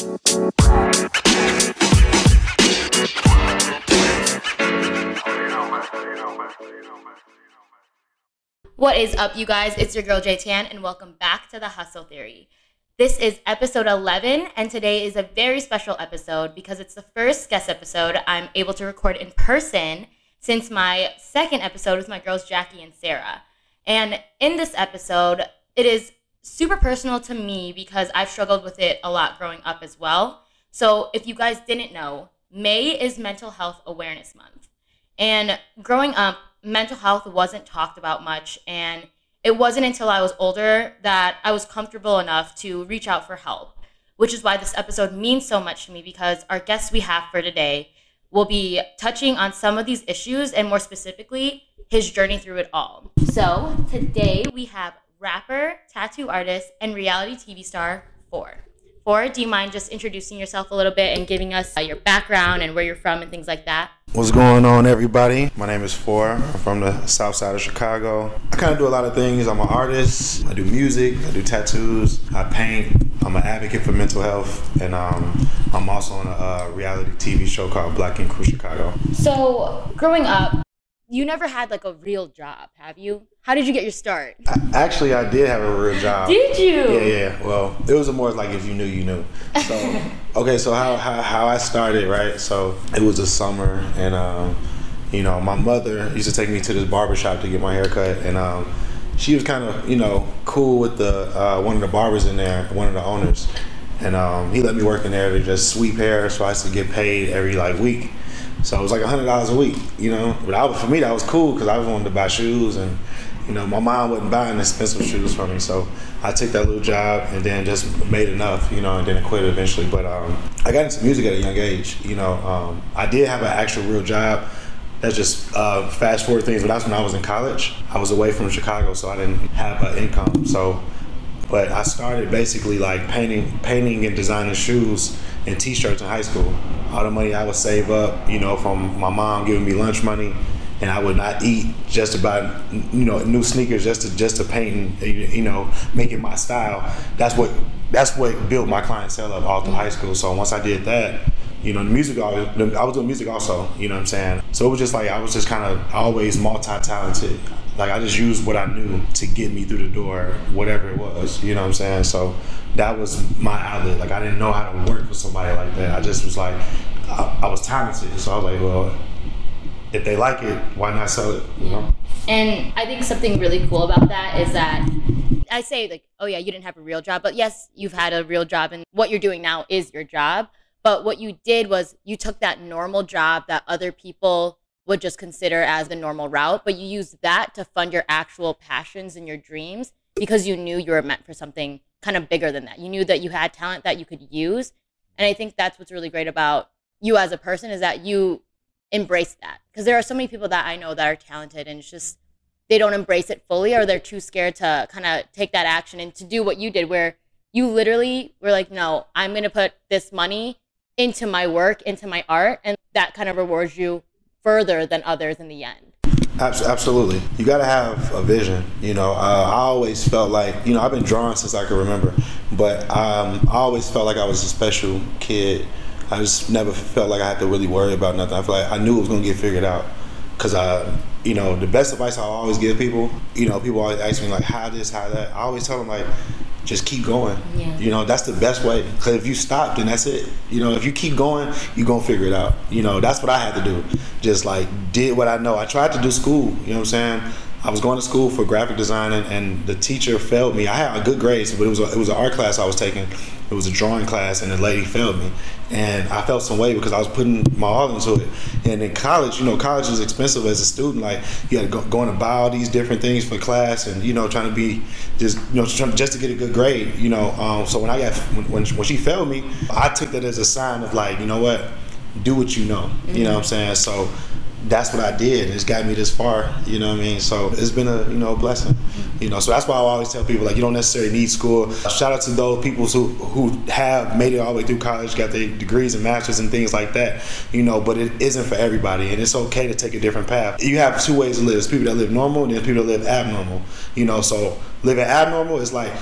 What is up, you guys? It's your girl J Tan, and welcome back to the Hustle Theory. This is episode 11, and today is a very special episode because it's the first guest episode I'm able to record in person since my second episode with my girls Jackie and Sarah. And in this episode, it is super personal to me because I've struggled with it a lot growing up as well. So, if you guys didn't know, May is Mental Health Awareness Month. And growing up, mental health wasn't talked about much. And it wasn't until I was older that I was comfortable enough to reach out for help, which is why this episode means so much to me because our guest we have for today will be touching on some of these issues and more specifically, his journey through it all. So today we have rapper, tattoo artist, and reality TV star Phor. Phor, do you mind just introducing yourself a little bit and giving us uh, your background and where you're from and things like that? What's going on, everybody? My name is Phor. I'm from the south side of Chicago. I kind of do a lot of things. I'm an artist. I do music. I do tattoos. I paint. I'm an advocate for mental health, and um, I'm also on a uh, reality TV show called Black Ink Crew Chicago. So, growing up, you never had like a real job, have you? How did you get your start? I, actually, I did have a real job. Did you? Yeah, yeah. Well, it was more like if you knew, you knew. So, okay, so how, how, how I started, right? So it was a summer, and um, you know, my mother used to take me to this barber shop to get my hair cut, and um, she was kind of, you know, cool with the uh, one of the barbers in there, one of the owners, and um, he let me work in there to just sweep hair, so I used to get paid every like week. So it was like hundred dollars a week, you know. But I, for me, that was cool because I wanted to buy shoes, and you know, my mom wasn't buying expensive shoes for me. So I took that little job and then just made enough, you know, and then quit eventually. But um, I got into music at a young age. You know, um, I did have an actual real job. That's just uh, fast forward things, but that's when I was in college. I was away from Chicago, so I didn't have an income. So, but I started basically like painting, painting and designing shoes and T-shirts in high school. All the money I would save up, you know, from my mom giving me lunch money, and I would not eat just about you know new sneakers just to just to paint and you know make it my style. That's what that's what built my clientele up all through high school. So once I did that, you know, the music I was doing music also. You know what I'm saying? So it was just like I was just kind of always multi-talented. Like I just used what I knew to get me through the door, whatever it was. You know what I'm saying? So that was my outlet. Like I didn't know how to work with somebody like that. I just was like, I, I was talented. So I was like, well, if they like it, why not sell it? You know? And I think something really cool about that is that I say like, oh yeah, you didn't have a real job, but yes, you've had a real job, and what you're doing now is your job. But what you did was you took that normal job that other people would just consider as the normal route, but you used that to fund your actual passions and your dreams because you knew you were meant for something kind of bigger than that. You knew that you had talent that you could use. And I think that's what's really great about you as a person is that you embrace that. Because there are so many people that I know that are talented and it's just they don't embrace it fully or they're too scared to kind of take that action and to do what you did where you literally were like, no, I'm going to put this money into my work, into my art. And that kind of rewards you further than others in the end. Absolutely. You got to have a vision. You know, uh, I always felt like, you know, I've been drawing since I can remember, but um, I always felt like I was a special kid. I just never felt like I had to really worry about nothing. I feel like I knew it was to get figured out. Because, I, you know, the best advice I always give people, you know, people always ask me, like, how this, how that. I always tell them, like, just keep going. Yeah. You know, that's the best way. Because if you stop, then that's it. You know, if you keep going, you're going to figure it out. You know, that's what I had to do. Just like did what I know. I tried to do school, you know what I'm saying? I was going to school for graphic design, and, and, the teacher failed me. I had a good grades, but it was a, it was an art class I was taking. It was a drawing class, and the lady failed me, and I felt some way because I was putting my all into it. And in college, you know, college is expensive as a student. Like you had to go, going to buy all these different things for class, and you know, trying to be just you know just to get a good grade. You know, um, so when I got when, when when she failed me, I took that as a sign of like, you know what, do what you know. Mm-hmm. You know what I'm saying? So that's what I did. It's got me this far. You know what I mean? So it's been a you know a blessing. You know, so that's why I always tell people like you don't necessarily need school. Shout out to those people who who have made it all the way through college, got their degrees and masters and things like that. You know, but it isn't for everybody, and it's okay to take a different path. You have two ways to live. There's people that live normal, and there's people that live abnormal. You know, so living abnormal is like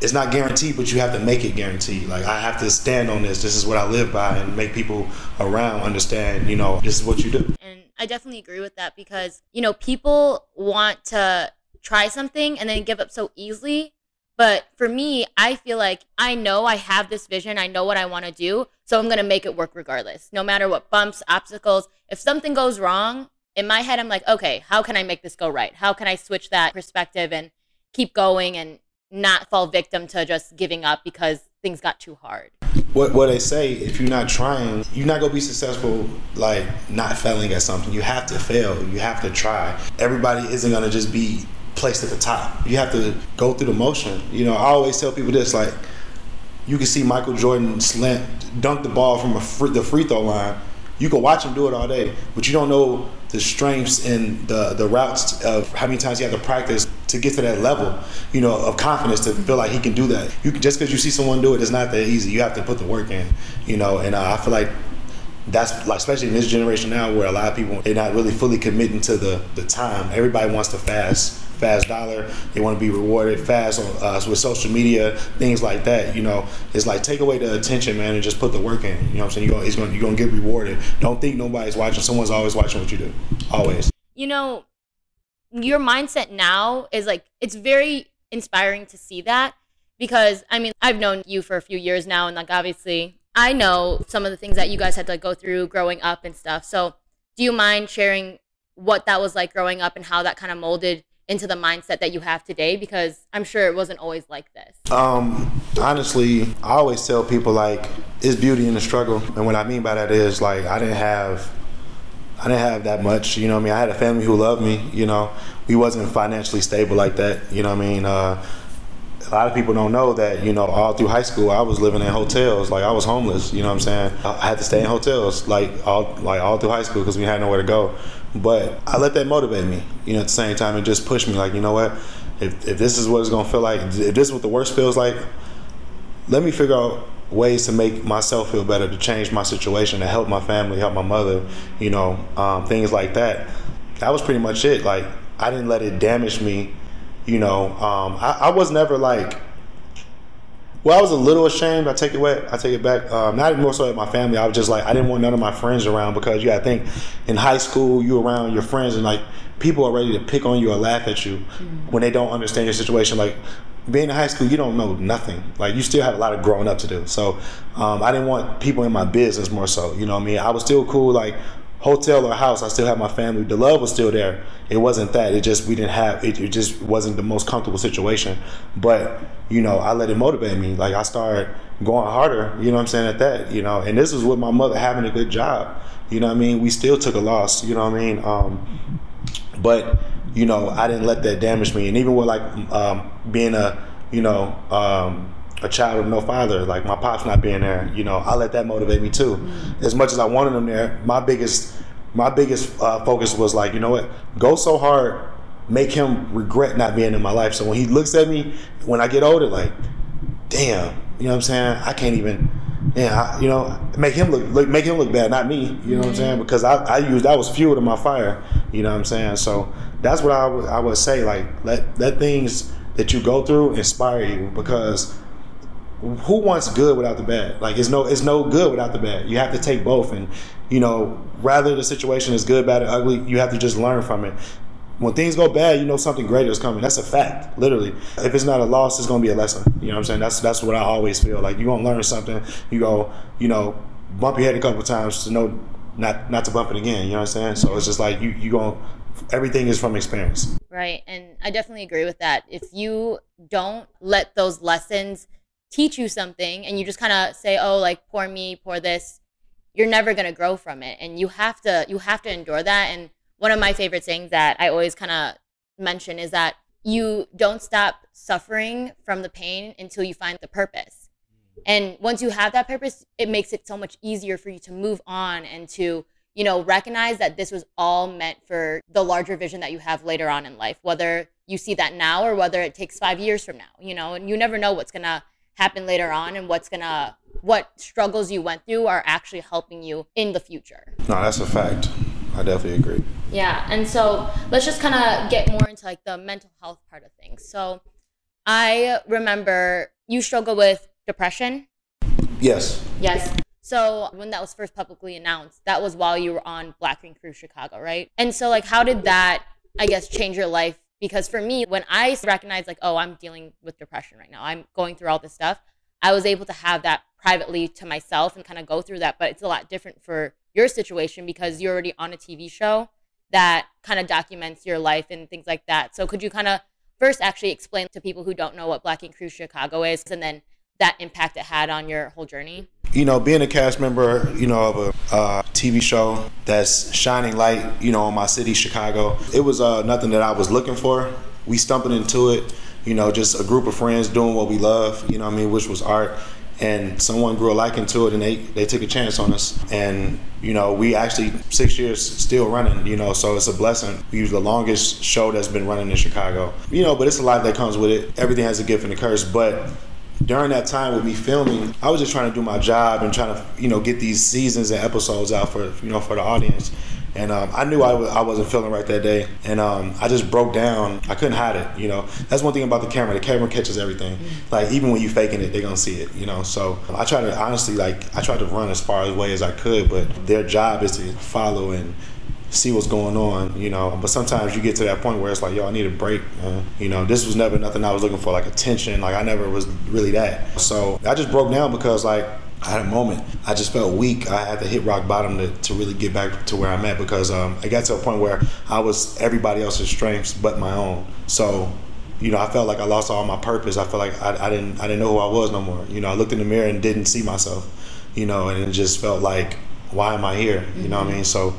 it's not guaranteed, but you have to make it guaranteed. Like I have to stand on this. This is what I live by, and make people around understand. You know, this is what you do. And I definitely agree with that because you know people want to try something and then give up so easily. But for me, I feel like I know I have this vision. I know what I want to do. So I'm going to make it work regardless, no matter what bumps, obstacles. If something goes wrong, in my head, I'm like, okay, how can I make this go right? How can I switch that perspective and keep going and not fall victim to just giving up because things got too hard. What what they say, if you're not trying, you're not gonna be successful like not failing at something. You have to fail. You have to try. Everybody isn't gonna just be placed at the top. You have to go through the motion. You know, I always tell people this like you can see Michael Jordan slant dunk the ball from free, the free throw line. You can watch him do it all day, but you don't know the strengths and the the routes of how many times he had to practice to get to that level, you know, of confidence to feel like he can do that. You can, just because you see someone do it, it's not that easy. You have to put the work in, you know. And uh, I feel like that's like especially in this generation now where a lot of people they're not really fully committing to the the time. Everybody wants to fast fast dollar. They want to be rewarded fast on, uh, with social media, things like that. You know, it's like take away the attention, man, and just put the work in. You know what I'm saying? You're gonna, going, you're gonna get rewarded. Don't think nobody's watching. Someone's always watching what you do. Always. You know, your mindset now is like it's very inspiring to see that because I mean I've known you for a few years now and like obviously I know some of the things that you guys had to like, go through growing up and stuff. So do you mind sharing what that was like growing up and how that kind of molded into the mindset that you have today because I'm sure it wasn't always like this. Um honestly, I always tell people like it's beauty in the struggle. And what I mean by that is like I didn't have I didn't have that much, you know I mean? I had a family who loved me, you know. We wasn't financially stable like that, you know I mean? Uh, a lot of people don't know that, you know, all through high school I was living in hotels, like I was homeless, you know what I'm saying? I had to stay in hotels like all like all through high school because we had nowhere to go. But I let that motivate me, you know, at the same time and just push me like, you know what? If if this is what it's to feel like, if this is what the worst feels like, let me figure out ways to make myself feel better, to change my situation, to help my family, help my mother, you know, um, things like that. That was pretty much it. Like I didn't let it damage me, you know. Um, I, I, was never like. Well, I was a little ashamed. I take it back. I take it back. Um, not more so at my family. I was just like I didn't want none of my friends around because you. I think in high school you around your friends and like people are ready to pick on you or laugh at you mm-hmm. when they don't understand your situation. Like being in high school, you don't know nothing. Like you still have a lot of growing up to do. So um, I didn't want people in my business more so. You know what I mean? I was still cool. Like hotel or house, I still had my family. The love was still there. It wasn't that. It just we didn't have. It, it just wasn't the most comfortable situation. But you know, I let it motivate me. Like I started going harder. You know what I'm saying? At that, you know, and this was with my mother having a good job. You know what I mean? We still took a loss. You know what I mean? Um, but you know, I didn't let that damage me. And even with like um, being a, you know, um, a child with no father, like my pops not being there, you know, I let that motivate me too. Mm-hmm. As much as I wanted him there, my biggest, my biggest uh, focus was like, you know what, go so hard, make him regret not being in my life. So when he looks at me, when I get older, like, damn, you know what I'm saying? I can't even yeah, you know, make him look, look, make him look bad, not me. You know what I'm saying? Because I, I use that was fuel to my fire. You know what I'm saying? So that's what I would I would say. Like let let things that you go through inspire you because who wants good without the bad? Like it's no it's no good without the bad. You have to take both, and you know, rather the situation is good, bad, or ugly, you have to just learn from it when things go bad, you know something greater is coming. That's a fact, literally. If it's not a loss, it's gonna be a lesson. You know what I'm saying? That's that's what I always feel. Like you're gonna learn something. You go, you know, bump your head a couple times to know not not to bump it again. You know what I'm saying? So it's just like you you gonna everything is from experience. Right, and I definitely agree with that. If you don't let those lessons teach you something, and you just kind of say, "Oh, like poor me, poor this," you're never gonna grow from it, and you have to you have to endure that. And one of my favorite things that I always kind of mention is that you don't stop suffering from the pain until you find the purpose. And once you have that purpose, it makes it so much easier for you to move on and to, you know, recognize that this was all meant for the larger vision that you have later on in life, whether you see that now or whether it takes five years from now, you know, and you never know what's going to happen later on and what's to, what struggles you went through are actually helping you in the future. No, that's a fact. I definitely agree. Yeah, and so let's just kind of get more into like the mental health part of things. So, I remember you struggle with depression. Yes. Yes. So when that was first publicly announced, that was while you were on Black Ink Crew Chicago, right? And so like how did that I guess change your life? Because for me, when I recognized like, oh, I'm dealing with depression right now, I'm going through all this stuff, I was able to have that privately to myself and kind of go through that. But it's a lot different for your situation because you're already on a TV show that kind of documents your life and things like that. So could you kind of first actually explain to people who don't know what Black Ink Crew Chicago is and then that impact it had on your whole journey? You know, being a cast member, you know, of a uh, TV show that's shining light, you know, on my city, Chicago, it was uh, nothing that I was looking for. We stumbled into it, you know, just a group of friends doing what we love, you know I mean, which was art. And someone grew a liking to it and they, they took a chance on us. And, you know, we actually, six years still running, you know, so it's a blessing. We're the longest show that's been running in Chicago, you know, but it's a lot that comes with it. Everything has a gift and a curse. But during that time with me filming, I was just trying to do my job and trying to, you know, get these seasons and episodes out for, you know, for the audience. And um, I knew I w- I wasn't feeling right that day. And um, I just broke down. I couldn't hide it, you know. That's one thing about the camera. The camera catches everything. Like, even when you're faking it, they're going to see it, you know. So I try to, honestly, like, I tried to run as far away as I could, but their job is to follow and see what's going on, you know. But sometimes you get to that point where it's like, yo, I need a break. Man. You know, this was never nothing I was looking for, like attention. Like I never was really that. So I just broke down because like I had a moment. I just felt weak. I had to hit rock bottom to, to really get back to where I'm at because um, I got to a point where I was everybody else's strengths but my own. So, you know, I felt like I lost all my purpose. I felt like I, I didn't I didn't know who I was no more. You know, I looked in the mirror and didn't see myself. You know, and it just felt like, why am I here? You know what I mean? So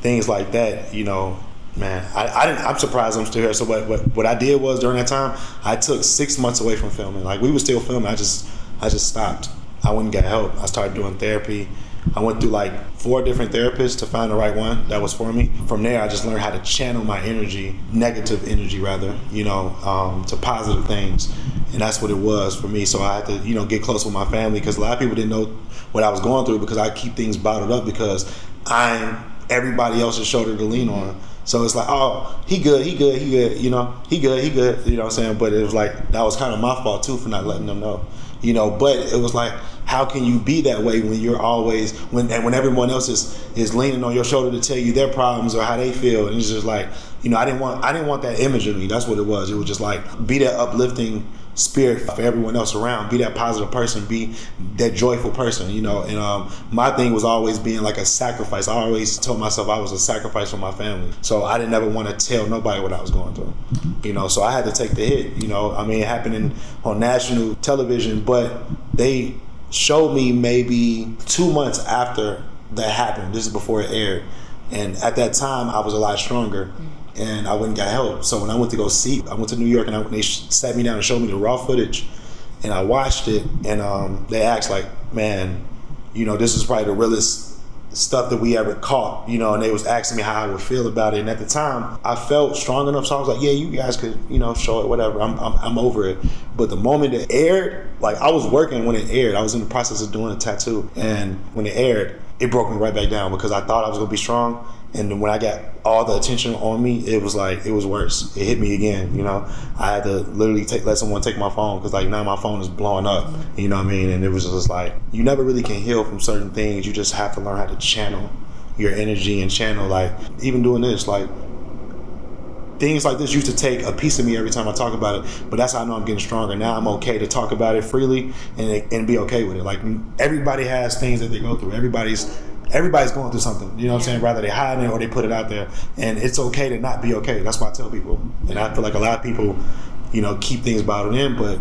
things like that, you know, man, I, I didn't, I'm surprised I'm still here. So what, what, what I did was during that time, I took six months away from filming. Like we were still filming. I just, I just stopped. I went and got help. I started doing therapy. I went through like four different therapists to find the right one that was for me. From there, I just learned how to channel my energy, negative energy rather, you know, um, to positive things. And that's what it was for me. So I had to, you know, get close with my family because a lot of people didn't know what I was going through because I keep things bottled up because I'm everybody else's shoulder to lean on. So it's like, oh, he good, he good, he good, you know, he good, he good, you know what I'm saying? But it was like, that was kind of my fault too for not letting them know, you know, but it was like, how can you be that way when you're always, when and when everyone else is, is leaning on your shoulder to tell you their problems or how they feel? And it's just like, you know, I didn't want, I didn't want that image of me. That's what it was. It was just like, be that uplifting spirit for everyone else around. Be that positive person. Be that joyful person. You know. And um, my thing was always being like a sacrifice. I always told myself I was a sacrifice for my family. So I didn't ever want to tell nobody what I was going through. You know. So I had to take the hit. You know. I mean, it happened on national television, but they showed me maybe two months after that happened. This is before it aired. And at that time, I was a lot stronger and I went and got help. So when I went to go see, I went to New York and I, they sat me down and showed me the raw footage, and I watched it, and um, they asked like, "Man, you know, this is probably the realest." stuff that we ever caught, you know, and they was asking me how I would feel about it. And at the time, I felt strong enough, so I was like, "Yeah, you guys could, you know, show it, whatever. I'm, I'm, I'm over it." But the moment it aired, like I was working when it aired, I was in the process of doing a tattoo, and when it aired, it broke me right back down because I thought I was gonna be strong, and when I got all the attention on me, it was like it was worse. It hit me again. You know, I had to literally take let someone take my phone because like now my phone is blowing up. You know what I mean? And it was just like you never really can heal from certain things. You just have to learn how to channel your energy and channel like even doing this like things like this used to take a piece of me every time I talk about it, but that's how I know I'm getting stronger. Now I'm okay to talk about it freely and, and be okay with it. Like everybody has things that they go through. Everybody's everybody's going through something. You know what I'm saying? Rather they hide it or they put it out there. And it's okay to not be okay. That's why I tell people. And I feel like a lot of people, you know, keep things bottled in, but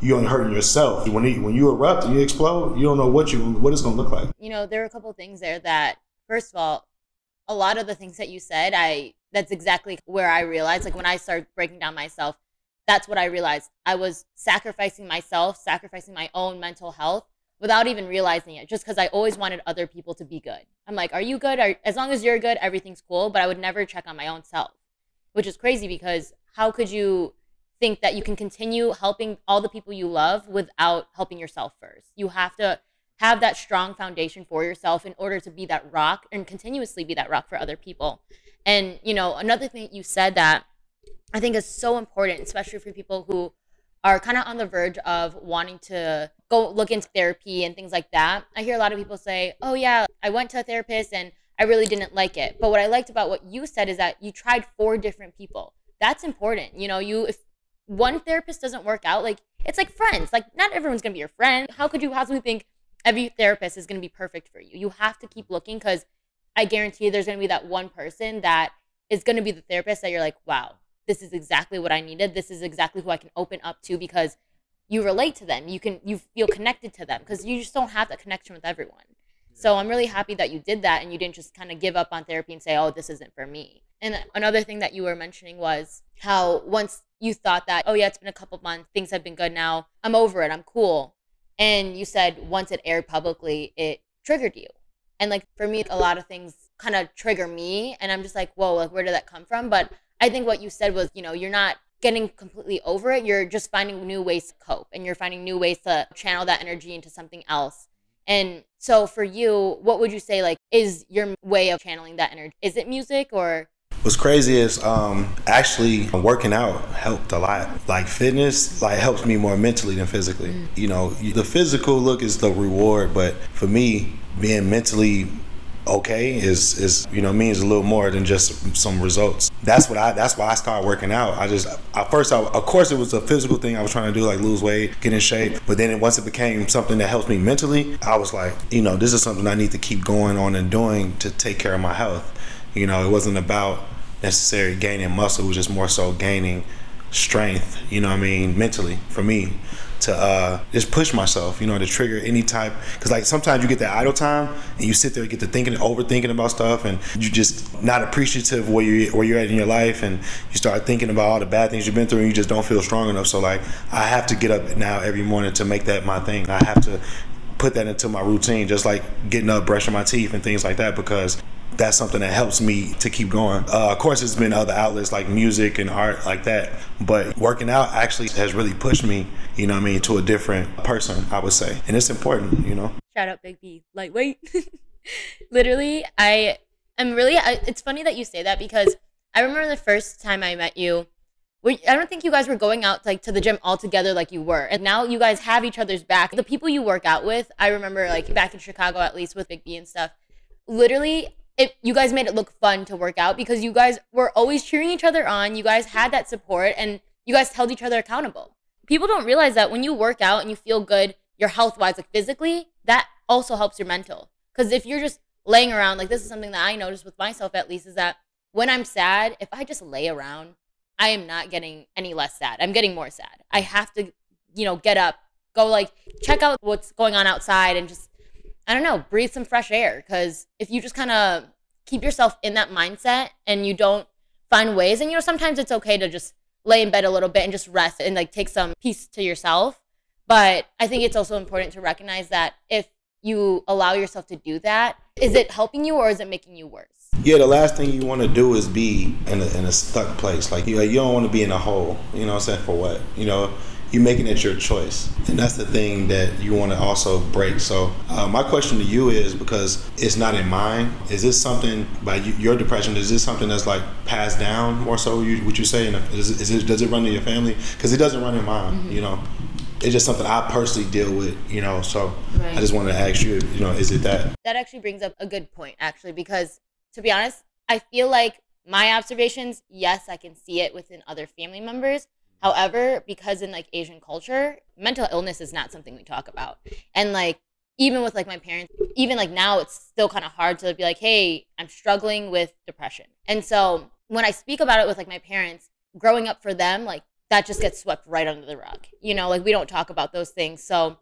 you're only hurting yourself. When you, when you erupt and you explode, you don't know what you what it's going to look like. You know, there are a couple of things there that, first of all, a lot of the things that you said, I that's exactly where I realized. Like when I started breaking down myself, that's what I realized. I was sacrificing myself, sacrificing my own mental health without even realizing it, just because I always wanted other people to be good. I'm like, are you good? Are, as long as you're good, everything's cool. But I would never check on my own self, which is crazy because how could you think that you can continue helping all the people you love without helping yourself first? You have to have that strong foundation for yourself in order to be that rock and continuously be that rock for other people. And, you know, another thing you said that I think is so important, especially for people who are kind of on the verge of wanting to go look into therapy and things like that, I hear a lot of people say, "Oh yeah, I went to a therapist and I really didn't like it." But what I liked about what you said is that you tried four different people. That's important. You know, you if one therapist doesn't work out, like it's like friends. Like not everyone's going to be your friend. How could you possibly think every therapist is going to be perfect for you? You have to keep looking cuz I guarantee there's going to be that one person that is going to be the therapist that you're like, "Wow, this is exactly what I needed. This is exactly who I can open up to because you relate to them. You can you feel connected to them because you just don't have that connection with everyone. So I'm really happy that you did that and you didn't just kind of give up on therapy and say, "Oh, this isn't for me." And another thing that you were mentioning was how once you thought that, "Oh yeah, it's been a couple months, things have been good now. I'm over it. I'm cool." And you said once it aired publicly, it triggered you. And like for me, a lot of things kind of trigger me and I'm just like, "Whoa, like where did that come from?" But I think what you said was, you know, you're not getting completely over it. You're just finding new ways to cope and you're finding new ways to channel that energy into something else. And so for you, what would you say like is your way of channeling that energy? Is it music or What's crazy is um, actually working out helped a lot. Like fitness, like helps me more mentally than physically. Mm. You know, the physical look is the reward, but for me, being mentally okay is is you know means a little more than just some results. That's what I that's why I started working out. I just at first I, of course it was a physical thing I was trying to do like lose weight, get in shape, but then once it became something that helps me mentally, I was like, you know, this is something I need to keep going on and doing to take care of my health. You know, it wasn't about necessarily gaining muscle, it was just more so gaining strength, you know I mean, mentally for me to uh, just push myself, you know, to trigger any type. Because like sometimes you get that idle time and you sit there, and get to thinking, overthinking about stuff, and you're just not appreciative where you where you're at in your life, and you start thinking about all the bad things you've been through, and you just don't feel strong enough. So like, I have to get up now every morning to make that my thing. I have to put that into my routine, just like getting up, brushing my teeth, and things like that, because that's something that helps me to keep going. Uh, of course, it's been other outlets like music and art like that, but working out actually has really pushed me, you know I mean, to a different person, I would say. And it's important, you know. Shout out Big B, lightweight. Literally, I am really, I, it's funny that you say that because I remember the first time I met you, I don't think you guys were going out like to the gym all together like you were. And now you guys have each other's back. The people you work out with, I remember like back in Chicago at least with Big B and stuff. Literally, it, you guys made it look fun to work out because you guys were always cheering each other on. You guys had that support and you guys held each other accountable. People don't realize that when you work out and you feel good, your health wise, like physically, that also helps your mental. Because if you're just laying around, like this is something that I noticed with myself at least, is that when I'm sad, if I just lay around, I am not getting any less sad. I'm getting more sad. I have to, you know, get up, go like check out what's going on outside and just I don't know, breathe some fresh air. Because if you just kind of keep yourself in that mindset and you don't find ways, and you know, sometimes it's okay to just lay in bed a little bit and just rest and like take some peace to yourself. But I think it's also important to recognize that if you allow yourself to do that, is it helping you or is it making you worse? Yeah, the last thing you want to do is be in a, in a stuck place. Like you, you don't want to be in a hole. You know what I'm saying? For what? You know, you're making it your choice and that's the thing that you want to also break so uh, my question to you is because it's not in mine is this something by you, your depression is this something that's like passed down more so you, would you say is, is it, does it run in your family because it doesn't run in mine mm-hmm. you know it's just something I personally deal with, you know. So right. I just wanted to ask you, you know, is it that? That actually brings up a good point, actually, because to be honest, I feel like my observations, yes, I can see it within other family members, However, because in like Asian culture, mental illness is not something we talk about. And like even with like my parents, even like now it's still kind of hard to be like, "Hey, I'm struggling with depression." And so when I speak about it with like my parents, growing up for them, like that just gets swept right under the rug. You know, like we don't talk about those things. So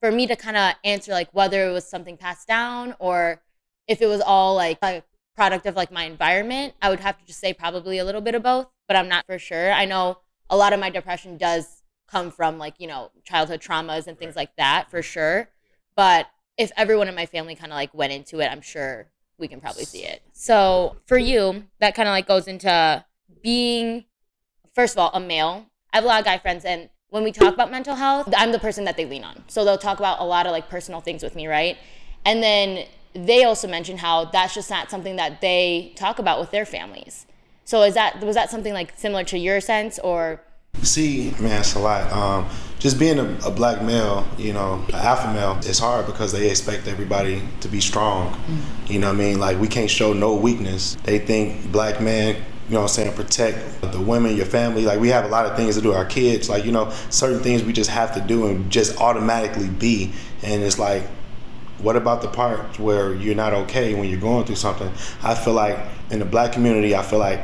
for me to kind of answer like whether it was something passed down or if it was all like a product of like my environment, I would have to just say probably a little bit of both, but I'm not for sure. I know a lot of my depression does come from like you know childhood traumas and things right. like that for sure. But if everyone in my family kind of like went into it i'm sure we can probably see it. So for you that kind of like goes into being first of all a male. I have a lot of guy friends and when we talk about mental health i'm the person that they lean on. So they'll talk about a lot of like personal things with me right? And then they also mention how that's just not something that they talk about with their families so is that was that something like similar to your sense, or See, man, it's a lot. Um, just being a, a, black male, you know, an alpha male, it's hard because they expect everybody to be strong. Mm-hmm. You know what I mean? Like we can't show no weakness. They think black men you know what I'm saying, protect the women, your family. Like we have a lot of things to do, our kids, like, you know, certain things we just have to do and just automatically be. And it's like, what about the part where you're not okay when you're going through something? I feel like in the black community, I feel like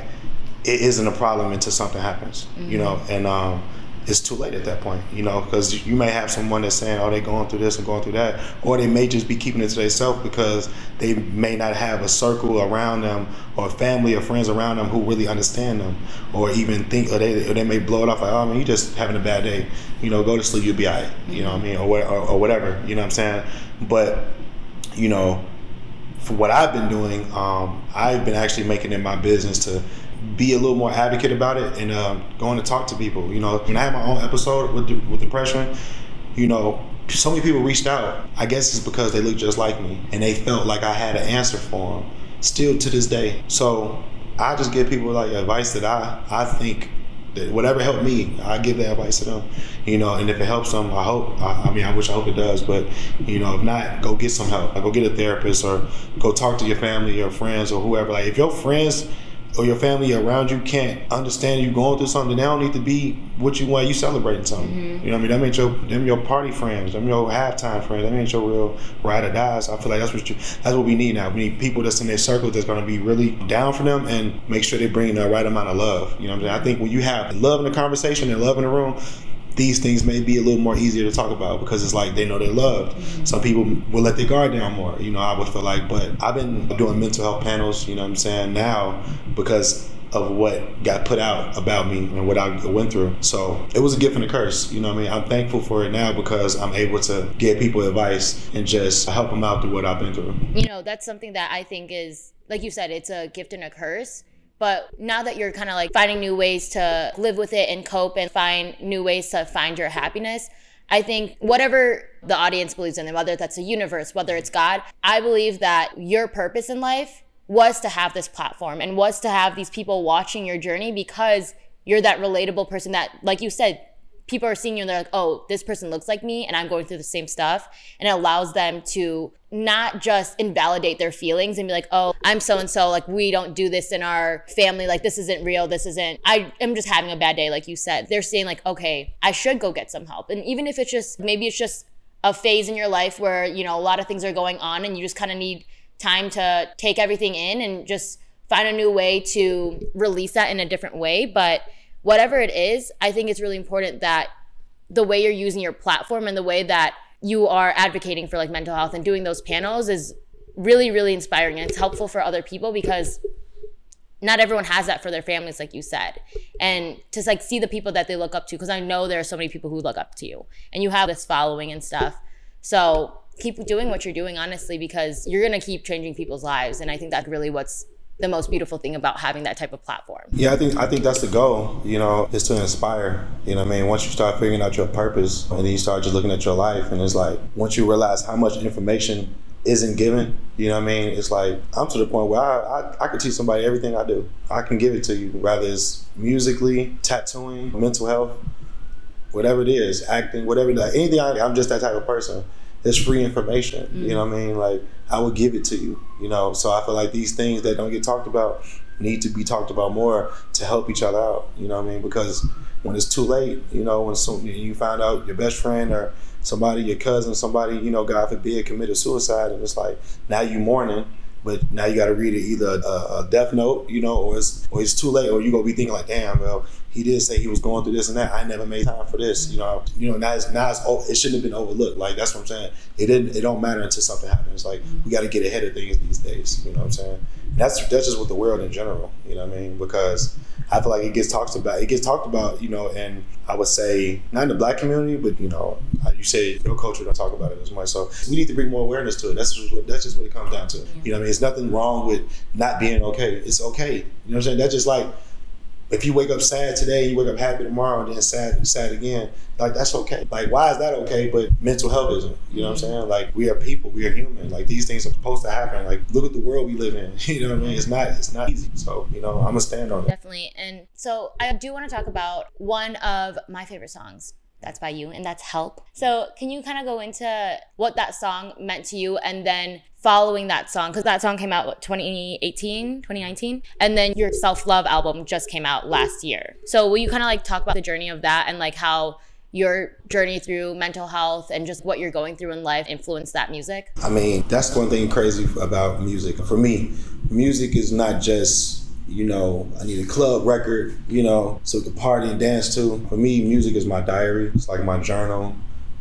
it isn't a problem until something happens, mm-hmm. you know, and um, it's too late at that point, you know, because you may have someone that's saying, oh, they're going through this and going through that, or they may just be keeping it to themselves because they may not have a circle around them or family or friends around them who really understand them, or even think, or they, or they may blow it off like, oh, I mean, you just having a bad day, you know, go to sleep, you'll be all right, you know what I mean, or, or, or whatever, you know what I'm saying? But, you know, for what I've been doing, um, I've been actually making it my business to be a little more advocate about it and uh, going to talk to people. You know, when I had my own episode with with depression, you know, so many people reached out. I guess it's because they look just like me and they felt like I had an answer for them. Still to this day. So I just give people like advice that I I think that whatever helped me, I give that advice to them. You know, and if it helps them, I hope. I, I, mean, I wish I hope it does. But you know, if not, go get some help. Like, go get a therapist or go talk to your family or friends or whoever. Like if your friends or your family around you can't understand you going through something, they don't need to be what you want. You celebrating something. Mm-hmm. You know what I mean? That ain't your them your party friends. Them your halftime friends. That ain't your real ride or die. So I feel like that's what you that's what we need now. We need people that's in their circle that's gonna be really down for them and make sure they bring the right amount of love. You know what I'm saying? I think when you have love in the conversation and love in the room, these things may be a little more easier to talk about because it's like they know they're loved. Mm-hmm. Some people will let their guard down more, you know, I would feel like. But I've been doing mental health panels, you know what I'm saying, now because of what got put out about me and what I went through. So it was a gift and a curse. You know what I mean? I'm thankful for it now because I'm able to give people advice and just help them out through what I've been through. You know, that's something that I think is, like you said, it's a gift and a curse but now that you're kind of like finding new ways to live with it and cope and find new ways to find your happiness, I think whatever the audience believes in, whether that's a universe, whether it's God, I believe that your purpose in life was to have this platform and was to have these people watching your journey because you're that relatable person that, like you said, people are seeing you and they're like, oh, this person looks like me and I'm going through the same stuff. And it allows them to not just invalidate their feelings and be like, oh, I'm so and so, like, we don't do this in our family. Like, this isn't real. This isn't, I am just having a bad day, like you said. They're saying, like, okay, I should go get some help. And even if it's just, maybe it's just a phase in your life where, you know, a lot of things are going on and you just kind of need time to take everything in and just find a new way to release that in a different way. But, whatever it is, I think it's really important that the way you're using your platform and the way that you are advocating for like mental health and doing those panels is really really inspiring and it's helpful for other people because not everyone has that for their families like you said. And to like see the people that they look up to because i know there are so many people who look up to you and you have this following and stuff. So keep doing what you're doing honestly because you're going to keep changing people's lives. And i think that's really what's the most beautiful thing about having that type of platform. Yeah, I think I think that's the goal. You know, is to inspire. You know, I mean, once you start figuring out your purpose, and then you start just looking at your life, and it's like once you realize how much information isn't given, you know what I mean? It's like I'm to the point where I, I, I could teach somebody everything I do. I can give it to you, whether it's musically, tattooing, mental health, whatever it is, acting, whatever. Anything. I, I'm just that type of person it's free information. Mm-hmm. You know what I mean? Like I would give it to you. You know, so I feel like these things that don't get talked about need to be talked about more to help each other out. You know what I mean? Because when it's too late, you know, when some, you find out your best friend or somebody, your cousin, somebody, you know, God forbid, committed suicide, and it's like now you mourning but now you got to read it either a, a, death note, you know, or it's or it's too late, or you gonna be thinking like, damn, well, he did say he was going through this and that. I never made time for this, you know. You know, now it's now it's oh, it shouldn't have been overlooked. Like that's what I'm saying. It didn't. It don't matter until something happens. Like we got to get ahead of things these days. You know what I'm saying? And that's that's just with the world in general. You know what I mean? Because I feel like it gets talked about. It gets talked about, you know, and I would say not in the black community, but you know, you say your culture don't talk about it as much. So we need to bring more awareness to it. That's just what that's just what it comes down to. You know, what I mean, it's nothing wrong with not being okay. It's okay. You know what I'm saying? That's just like if you wake up sad today, you wake up happy tomorrow, and then sad, sad again. Like that's okay. Like why is that okay? But mental health isn't. You know what I'm saying? Like we are people, we are human. Like these things are supposed to happen. Like look at the world we live in. You know what I mean? It's not. It's not easy. So you know, I'm gonna stand on it. Definitely. And so I do want to talk about one of my favorite songs that's by you and that's help. So can you kind of go into what that song meant to you and then following that song because that song came out what, 2018 2019 and then your self-love album just came out last year. So will you kind of like talk about the journey of that and like how your journey through mental health and just what you're going through in life influenced that music? I mean that's one thing crazy about music. For me music is not just you know, I need a club record, you know, so we can party and dance to. For me, music is my diary. It's like my journal.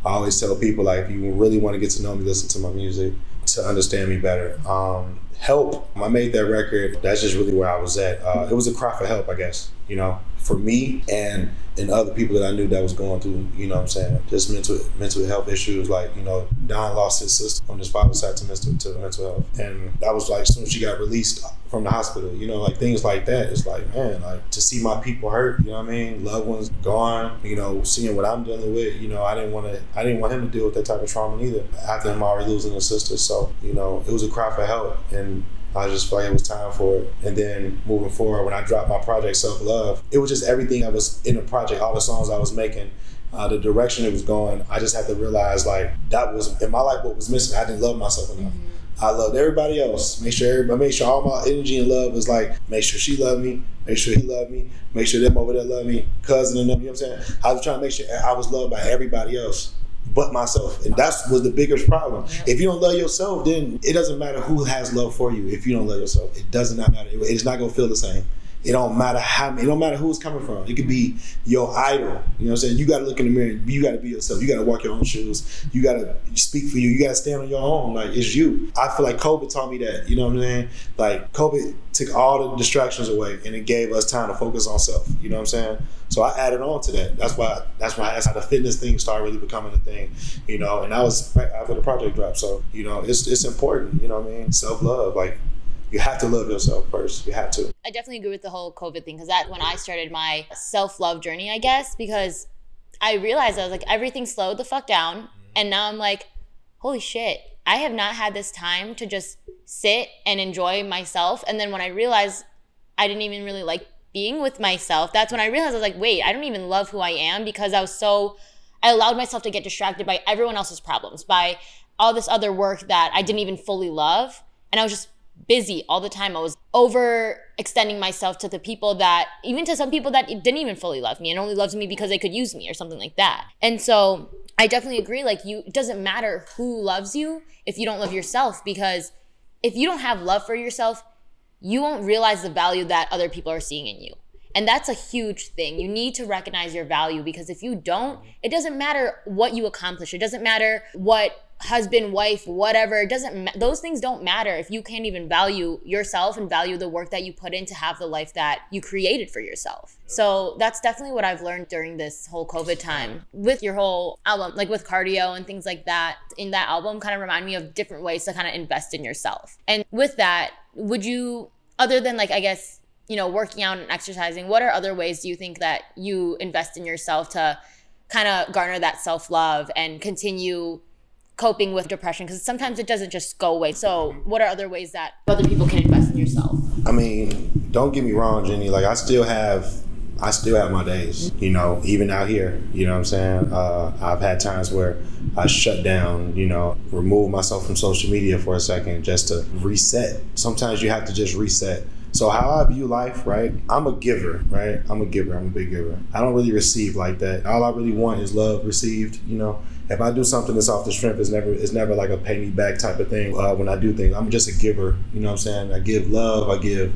I always tell people like, if you really want to get to know me, listen to my music to understand me better. Um, help. I made that record. That's just really where I was at. Uh, it was a cry for help, I guess. You know, for me and and other people that I knew that was going through, you know what I'm saying, just mental mental health issues. Like, you know, Don lost his sister on his father's side to mental, to mental health. And that was like, soon as she got released from the hospital, you know, like things like that. It's like, man, like to see my people hurt, you know what I mean? Loved ones gone, you know, seeing what I'm dealing with, you know, I didn't want to, I didn't want him to deal with that type of trauma either. After him already losing his sister. So, you know, it was a cry for help. And I just felt like it was time for it. And then moving forward, when I dropped my project Self Love, it was just everything that was in the project, all the songs I was making, uh, the direction it was going. I just had to realize like that was in my life what was missing. I didn't love myself enough. Mm-hmm. I loved everybody else. Make sure everybody, make sure all my energy and love was like, make sure she loved me, make sure he loved me, make sure them over there love me, cousin and them. You know what I'm saying? I was trying to make sure I was loved by everybody else but myself. And that's was the biggest problem. If you don't love yourself, then it doesn't matter who has love for you. If you don't love yourself, it does not matter. It's not gonna feel the same. It don't matter how it don't matter who it's coming from. It could be your idol. You know what I'm saying? You gotta look in the mirror. You gotta be yourself. You gotta walk your own shoes. You gotta speak for you. You gotta stand on your own. Like it's you. I feel like COVID taught me that. You know what I'm saying? Like COVID took all the distractions away and it gave us time to focus on self. You know what I'm saying? So I added on to that. That's why that's why that's how the fitness thing started really becoming a thing. You know, and that was after the project dropped. So, you know, it's it's important, you know what I mean? Self love. Like you have to love yourself first. You have to. I definitely agree with the whole COVID thing because that when I started my self love journey, I guess, because I realized I was like everything slowed the fuck down, mm-hmm. and now I'm like, holy shit, I have not had this time to just sit and enjoy myself. And then when I realized I didn't even really like being with myself, that's when I realized I was like, wait, I don't even love who I am because I was so I allowed myself to get distracted by everyone else's problems, by all this other work that I didn't even fully love. And I was just busy all the time. I was overextending myself to the people that, even to some people that didn't even fully love me and only loved me because they could use me or something like that. And so I definitely agree. Like, you, it doesn't matter who loves you if you don't love yourself because if you don't have love for yourself, you won't realize the value that other people are seeing in you. And that's a huge thing. You need to recognize your value because if you don't, it doesn't matter what you accomplish. It doesn't matter what husband, wife, whatever. It doesn't ma- those things don't matter if you can't even value yourself and value the work that you put in to have the life that you created for yourself. So that's definitely what I've learned during this whole COVID time with your whole album, like with cardio and things like that. In that album kind of remind me of different ways to kind of invest in yourself. And with that, would you other than like I guess you know, working out and exercising, what are other ways do you think that you invest in yourself to kind of garner that self love and continue coping with depression? Because sometimes it doesn't just go away. So, what are other ways that other people can invest in yourself? I mean, don't get me wrong, Jenny. Like, I still have. I still have my days, you know, even out here, you know what I'm saying? Uh, I've had times where I shut down, you know, remove myself from social media for a second just to reset. Sometimes you have to just reset so how I view life, right? I'm a giver, right? I'm a giver. I'm a big giver. I don't really receive like that. All I really want is love received. You know, if I do something that's off the strength, it's never it's never like a pay me back type of thing. Uh, when I do things, I'm just a giver. You know what I'm saying? I give love. I give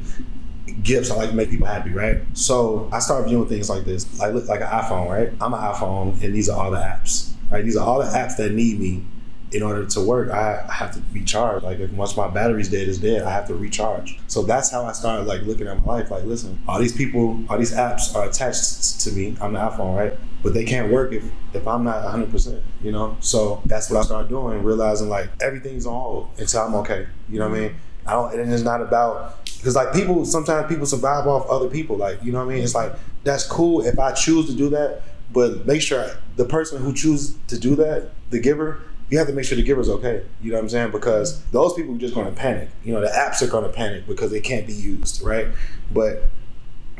gifts. I like to make people happy, right? So I start viewing things like this, like like an iPhone, right? I'm an iPhone, and these are all the apps, right? These are all the apps that need me in order to work, I have to be charged. Like once my battery's dead, it's dead. I have to recharge. So that's how I started like looking at my life. Like, listen, all these people, all these apps are attached to me. I'm the iPhone, right? But they can't work if if I'm not 100. percent You know. So that's what I started doing, realizing like everything's on hold until I'm okay. You know what I mean? I don't, and it's not about because like people sometimes people survive off other people. Like you know what I mean? It's like that's cool if I choose to do that, but make sure the person who chooses to do that, the giver, you have to make sure the giver's okay. You know what I'm saying? Because those people are just going to panic. You know, the apps are going to panic because they can't be used, right? But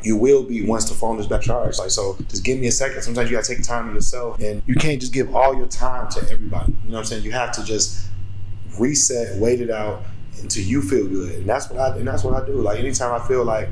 you will be once the phone is back charged. Like so, just give me a second. Sometimes you gotta take time to yourself, and you can't just give all your time to everybody. You know what I'm saying? You have to just reset, wait it out until you feel good, and that's what I and that's what I do. Like anytime I feel like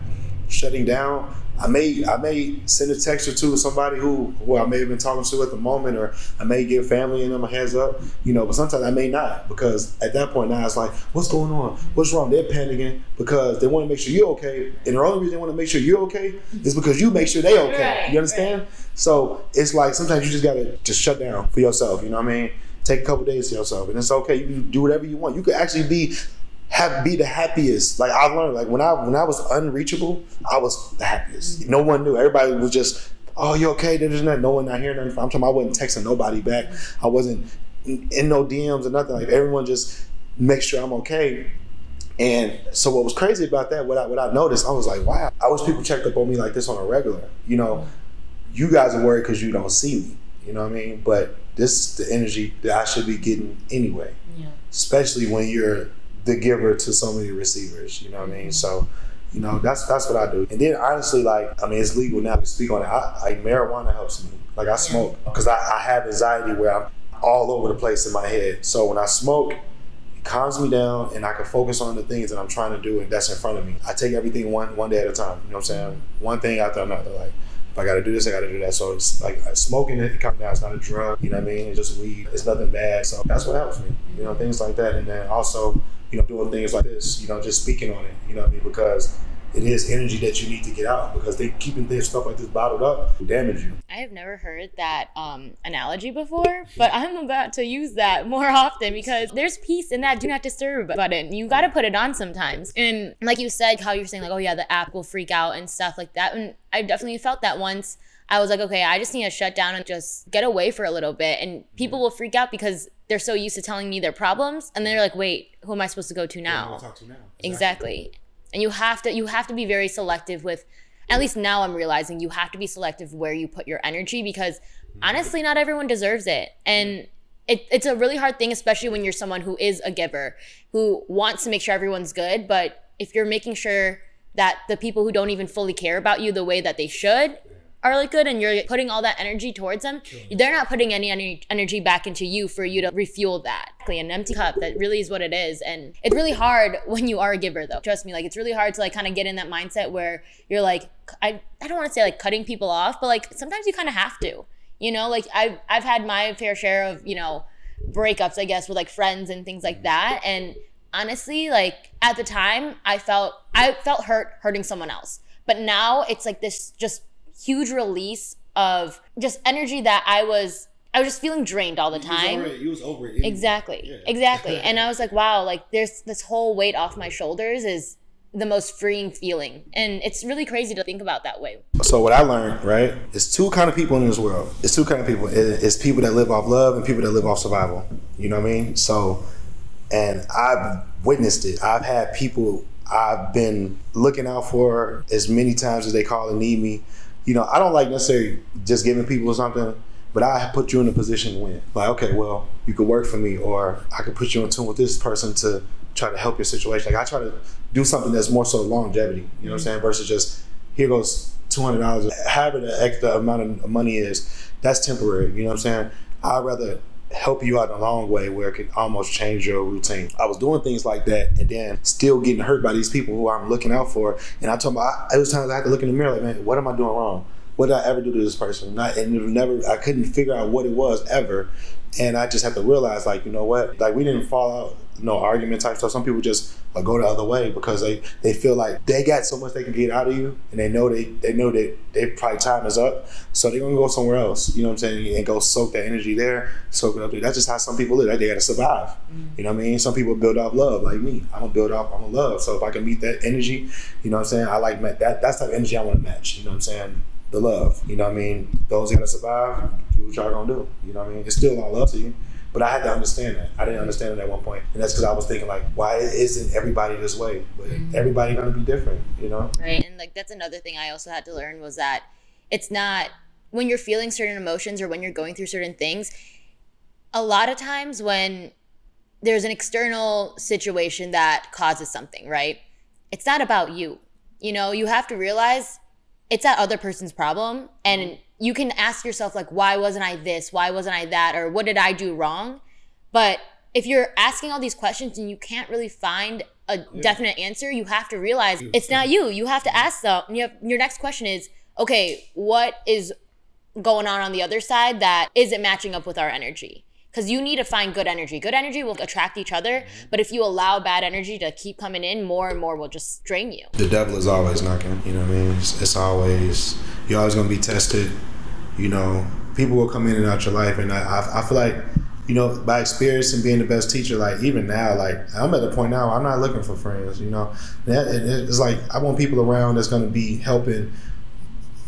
shutting down, I may I may send a text or two to somebody who who I may have been talking to at the moment, or I may give family and them a heads up, you know. But sometimes I may not because at that point now it's like, what's going on? What's wrong? They're panicking because they want to make sure you're okay, and the only reason they want to make sure you're okay is because you make sure they okay. Right, you understand? So it's like sometimes you just gotta just shut down for yourself. You know what I mean? Take a couple days to yourself, and it's okay. You can do whatever you want. You could actually be have be the happiest. Like I learned, like when I when I was unreachable, I was the happiest. Mm-hmm. No one knew. Everybody was just, oh, you okay? There's nothing. No one not hearing nothing. I'm talking. I wasn't texting nobody back. I wasn't in, in no DMs or nothing. Like everyone just make sure I'm okay. And so what was crazy about that, what I what I noticed, I was like, wow. I wish people checked up on me like this on a regular. You know, you guys are worried because you don't see me. You know what I mean? But this is the energy that I should be getting anyway. Yeah. Especially when you're the giver to so many receivers. You know what I mean? So, you know, that's that's what I do. And then honestly, like, I mean, it's legal now to speak on it. I, like marijuana helps me. Like I smoke because I, I have anxiety where I'm all over the place in my head. So when I smoke, it calms me down and I can focus on the things that I'm trying to do and that's in front of me. I take everything one one day at a time. You know what I'm saying? One thing after another. Like if I got to do this, I got to do that. So it's like uh, smoking it, it comes down. It's not a drug. You know what I mean? It's just weed. It's nothing bad. So that's what helps me. You know, things like that. And then also, you know, doing things like this. You know, just speaking on it. You know I mean? Because it is energy that you need to get out because they keeping their stuff like this bottled up will damage you. I have never heard that um, analogy before, but I'm about to use that more often because there's peace in that do not disturb button. You got to put it on sometimes. And like you said, how you're saying, like, oh, yeah, the app will freak out and stuff like that. And I definitely felt that once. I was like, okay, I just need to shut down and just get away for a little bit. And people mm-hmm. will freak out because they're so used to telling me their problems. And they're like, wait, who am I supposed to go to now? talk to now. Exactly. And you have to you have to be very selective with at least now I'm realizing you have to be selective where you put your energy because mm-hmm. honestly not everyone deserves it. And it, it's a really hard thing, especially when you're someone who is a giver, who wants to make sure everyone's good. But if you're making sure that the people who don't even fully care about you the way that they should are like good and you're putting all that energy towards them, they're not putting any ener- energy back into you for you to refuel that. An empty cup, that really is what it is. And it's really hard when you are a giver though. Trust me, like it's really hard to like kind of get in that mindset where you're like, I, I don't want to say like cutting people off, but like sometimes you kind of have to. You know, like I've I've had my fair share of, you know, breakups, I guess, with like friends and things like that. And honestly, like at the time I felt I felt hurt hurting someone else. But now it's like this just huge release of just energy that I was I was just feeling drained all the time. You was over it. Exactly. Yeah. Exactly. and I was like, wow, like there's this whole weight off my shoulders is the most freeing feeling. And it's really crazy to think about that way. So what I learned, right, is two kind of people in this world. It's two kind of people. It's people that live off love and people that live off survival. You know what I mean? So, and I've witnessed it. I've had people I've been looking out for as many times as they call and need me. You know, I don't like necessarily just giving people something, but I put you in a position to win. Like, okay, well, you could work for me, or I could put you in tune with this person to try to help your situation. Like, I try to do something that's more so longevity. You know what I'm mm-hmm. saying? Versus just here goes two hundred dollars. However, the extra amount of money is, that's temporary. You know what I'm saying? I'd rather help you out a long way where it could almost change your routine. I was doing things like that and then still getting hurt by these people who I'm looking out for. And I told myself, it was times I had to look in the mirror like, man, what am I doing wrong? What did I ever do to this person? Not, and never, I couldn't figure out what it was ever. And I just had to realize, like, you know what? Like, we didn't fall out, no argument type stuff. Some people just like, go the other way because they, they feel like they got so much they can get out of you, and they know they they know that their probably time is up, so they're gonna go somewhere else. You know what I'm saying? And go soak that energy there, soak it up there. That's just how some people live. Like, they got to survive. Mm-hmm. You know what I mean? Some people build off love, like me. I'm gonna build off. I'm gonna love. So if I can meet that energy, you know what I'm saying? I like that. That's the type of energy I want to match. You know what I'm saying? The love. You know what I mean? Those that gotta survive, do what y'all gonna do. You know what I mean? It's still all love to you. But I had to understand that. I didn't understand it at one point, and that's because I was thinking like, why isn't everybody this way? But mm-hmm. everybody gonna be different, you know? Right, and like that's another thing I also had to learn was that it's not when you're feeling certain emotions or when you're going through certain things. A lot of times when there's an external situation that causes something, right? It's not about you. You know, you have to realize it's that other person's problem. And mm-hmm. you can ask yourself like why wasn't i this? Why wasn't i that? Or what did i do wrong? But if you're asking all these questions and you can't really find a yeah. definite answer you have to realize it's not you. You have to ask them you have, your next question is okay what is going on on the other side that isn't matching up with our energy because you need to find good energy. Good energy will attract each other, mm-hmm. but if you allow bad energy to keep coming in, more and more will just drain you. The devil is always knocking. You know what I mean? It's, it's always you're always gonna be tested. You know, people will come in and out your life, and I, I, I feel like you know, by experience and being the best teacher, like even now, like I'm at the point now, I'm not looking for friends. You know, That, it's like I want people around that's going to be helping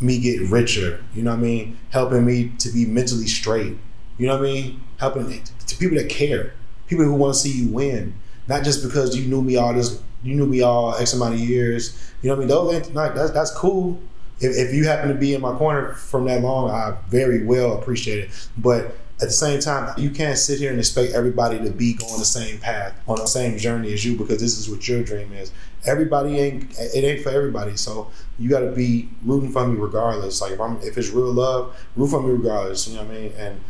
me get richer. You know what I mean? Helping me to be mentally straight. You know what I mean? Helping to people that care, people who want to see you win, not just because you knew me all this, you knew me all X amount of years. You know what I mean? Those like that's that's cool. If, if you happen to be in my corner from that long, I very well appreciate it. But at the same time, you can't sit here and expect everybody to be going the same path on the same journey as you because this is what your dream is. Everybody ain't it ain't for everybody. So you got to be rooting for me regardless. Like if I'm if it's real love, root for me regardless. You know what I mean? And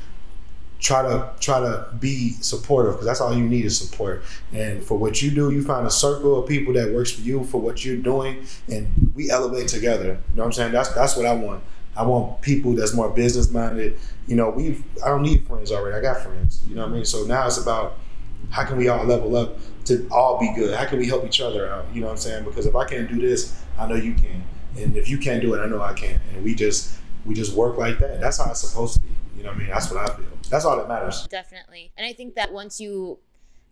try to try to be supportive because that's all you need is support. And for what you do, you find a circle of people that works for you for what you're doing, and we elevate together. You know what I'm saying? That's that's what I want. I want people that's more business minded. You know, we I don't need friends already. I got friends. You know what I mean? So now it's about how can we all level up to all be good? How can we help each other out? You know what I'm saying? Because if I can't do this, I know you can. And if you can't do it, I know I can. And we just we just work like that. That's how it's supposed to be. You know what I mean? That's what I feel. That's all that matters. Definitely. And I think that once you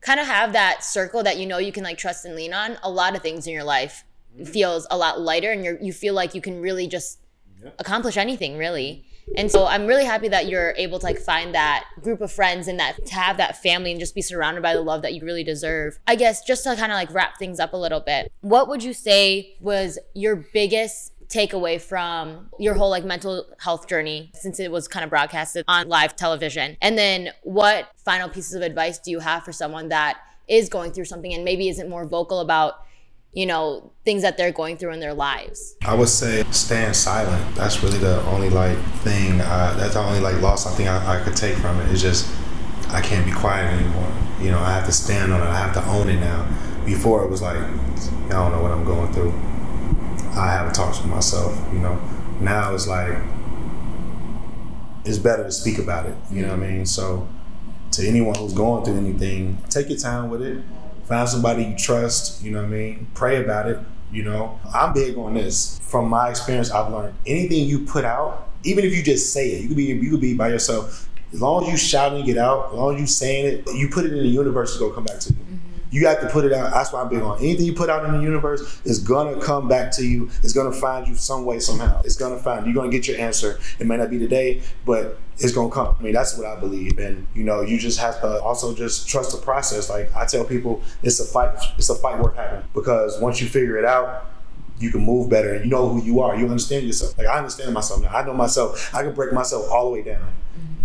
kind of have that circle that you know you can like trust and lean on, a lot of things in your life mm-hmm. feels a lot lighter and you you feel like you can really just yeah. accomplish anything really. And so I'm really happy that you're able to like find that group of friends and that to have that family and just be surrounded by the love that you really deserve. I guess just to kind of like wrap things up a little bit. What would you say was your biggest takeaway from your whole like mental health journey since it was kind of broadcasted on live television? And then what final pieces of advice do you have for someone that is going through something and maybe isn't more vocal about you know things that they're going through in their lives? I would say stand silent. That's really the only like thing that's the only like loss i think I, I could take from it. Is just i can't be quiet anymore. You know i have to stand on it. I have to own it now. Before it was like i don't know what i'm going through I have talks with myself. You know, now it's like it's better to speak about it. You know what I mean? So to anyone who's going through anything, take your time with it. Find somebody you trust. You know what I mean? Pray about it. You know, I'm big on this. From my experience, I've learned anything you put out, even if you just say it, you could be you could be by yourself. As long as you shouting it out, as long as you saying it, you put it in the universe, it's gonna come back to you. You have to put it out. That's why I'm big on anything you put out in the universe is gonna come back to you. It's gonna find you some way somehow. It's gonna find you. you're gonna get your answer. It may not be today, but it's gonna come. I mean, that's what I believe. And you know, you just have to also just trust the process. Like I tell people, it's a fight. It's a fight worth having because once you figure it out, you can move better and you know who you are. You understand yourself. Like I understand myself now. I know myself. I can break myself all the way down.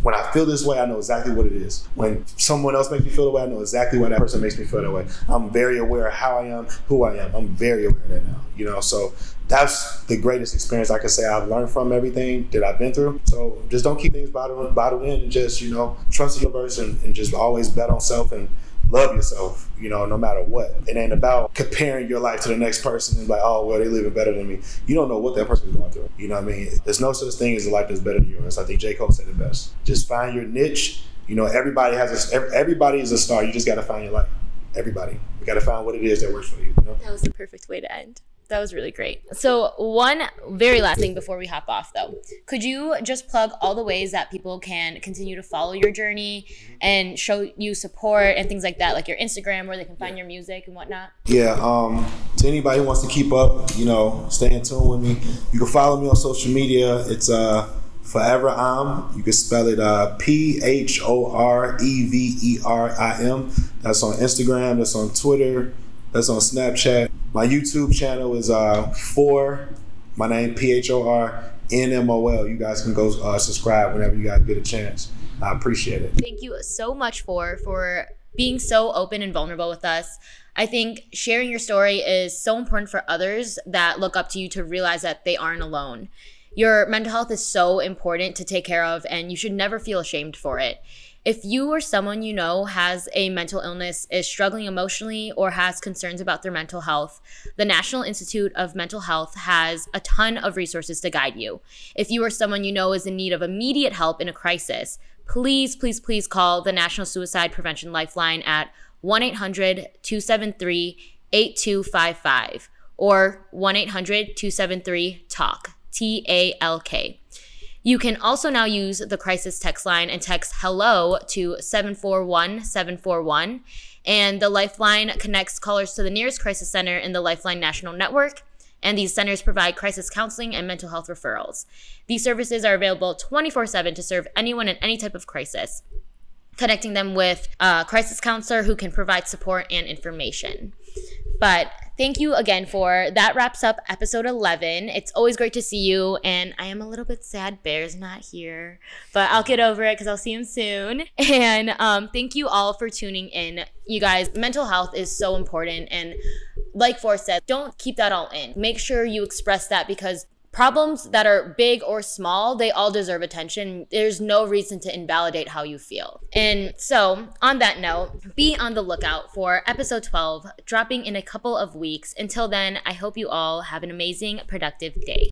When I feel this way, I know exactly what it is. When someone else makes me feel the way, I know exactly why that person makes me feel that way. I'm very aware of how I am, who I am. I'm very aware of that now. You know, so that's the greatest experience I can say I've learned from everything that I've been through. So just don't keep things bottled, bottled in and just, you know, trust your person and just always bet on self and love yourself, you know, no matter what. It ain't about comparing your life to the next person and like, oh, well, they're living better than me. You don't know what that person is going through. You know what I mean? There's no such thing as a life that's better than yours. I think J. Cole said it best. Just find your niche. You know, everybody has a, everybody is a star. You just got to find your life. Everybody. You got to find what it is that works for you. you know? That was the perfect way to end. That was really great. So, one very last thing before we hop off, though, could you just plug all the ways that people can continue to follow your journey and show you support and things like that, like your Instagram where they can find your music and whatnot? Yeah. Um, to anybody who wants to keep up, you know, stay in tune with me. You can follow me on social media. It's uh, Forever I'm. You can spell it uh, P H O R E V E R I M. That's on Instagram. That's on Twitter. That's on Snapchat. My YouTube channel is uh, for my name P H O R N M O L. You guys can go uh, subscribe whenever you guys get a chance. I appreciate it. Thank you so much for for being so open and vulnerable with us. I think sharing your story is so important for others that look up to you to realize that they aren't alone. Your mental health is so important to take care of, and you should never feel ashamed for it. If you or someone you know has a mental illness, is struggling emotionally, or has concerns about their mental health, the National Institute of Mental Health has a ton of resources to guide you. If you or someone you know is in need of immediate help in a crisis, please, please, please call the National Suicide Prevention Lifeline at 1 800 273 8255 or 1 800 273 TALK. T A L K. You can also now use the crisis text line and text hello to 741 741. And the Lifeline connects callers to the nearest crisis center in the Lifeline National Network. And these centers provide crisis counseling and mental health referrals. These services are available 24 7 to serve anyone in any type of crisis, connecting them with a crisis counselor who can provide support and information. But thank you again for that wraps up episode 11 it's always great to see you and i am a little bit sad bear's not here but i'll get over it because i'll see him soon. And um, thank you all for tuning in. You guys mental health is so important and like Phor's said don't keep that all in. Make sure you express that because problems that are big or small, they all deserve attention. There's no reason to invalidate how you feel. And so, on that note, be on the lookout for episode 12 dropping in a couple of weeks. Until then, I hope you all have an amazing, productive day.